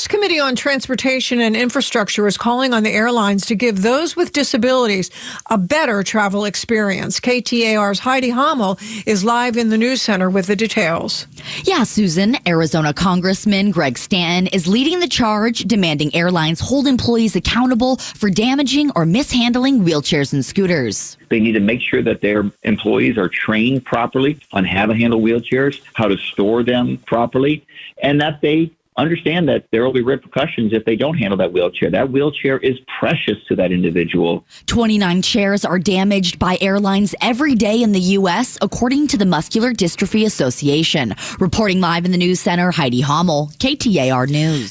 House Committee on Transportation and Infrastructure is calling on the airlines to give those with disabilities a better travel experience. KTAR's Heidi Hommel is live in the news center with the details. Yeah, Susan, Arizona Congressman Greg Stanton is leading the charge, demanding airlines hold employees accountable for damaging or mishandling wheelchairs and scooters. They need to make sure that their employees are trained properly on how to handle wheelchairs, how to store them properly, and that they understand that there will be repercussions if they don't handle that wheelchair. That wheelchair is precious to that individual. 29 chairs are damaged by airlines every day in the U.S., according to the Muscular Dystrophy Association. Reporting live in the news center, Heidi Hommel, KTAR News.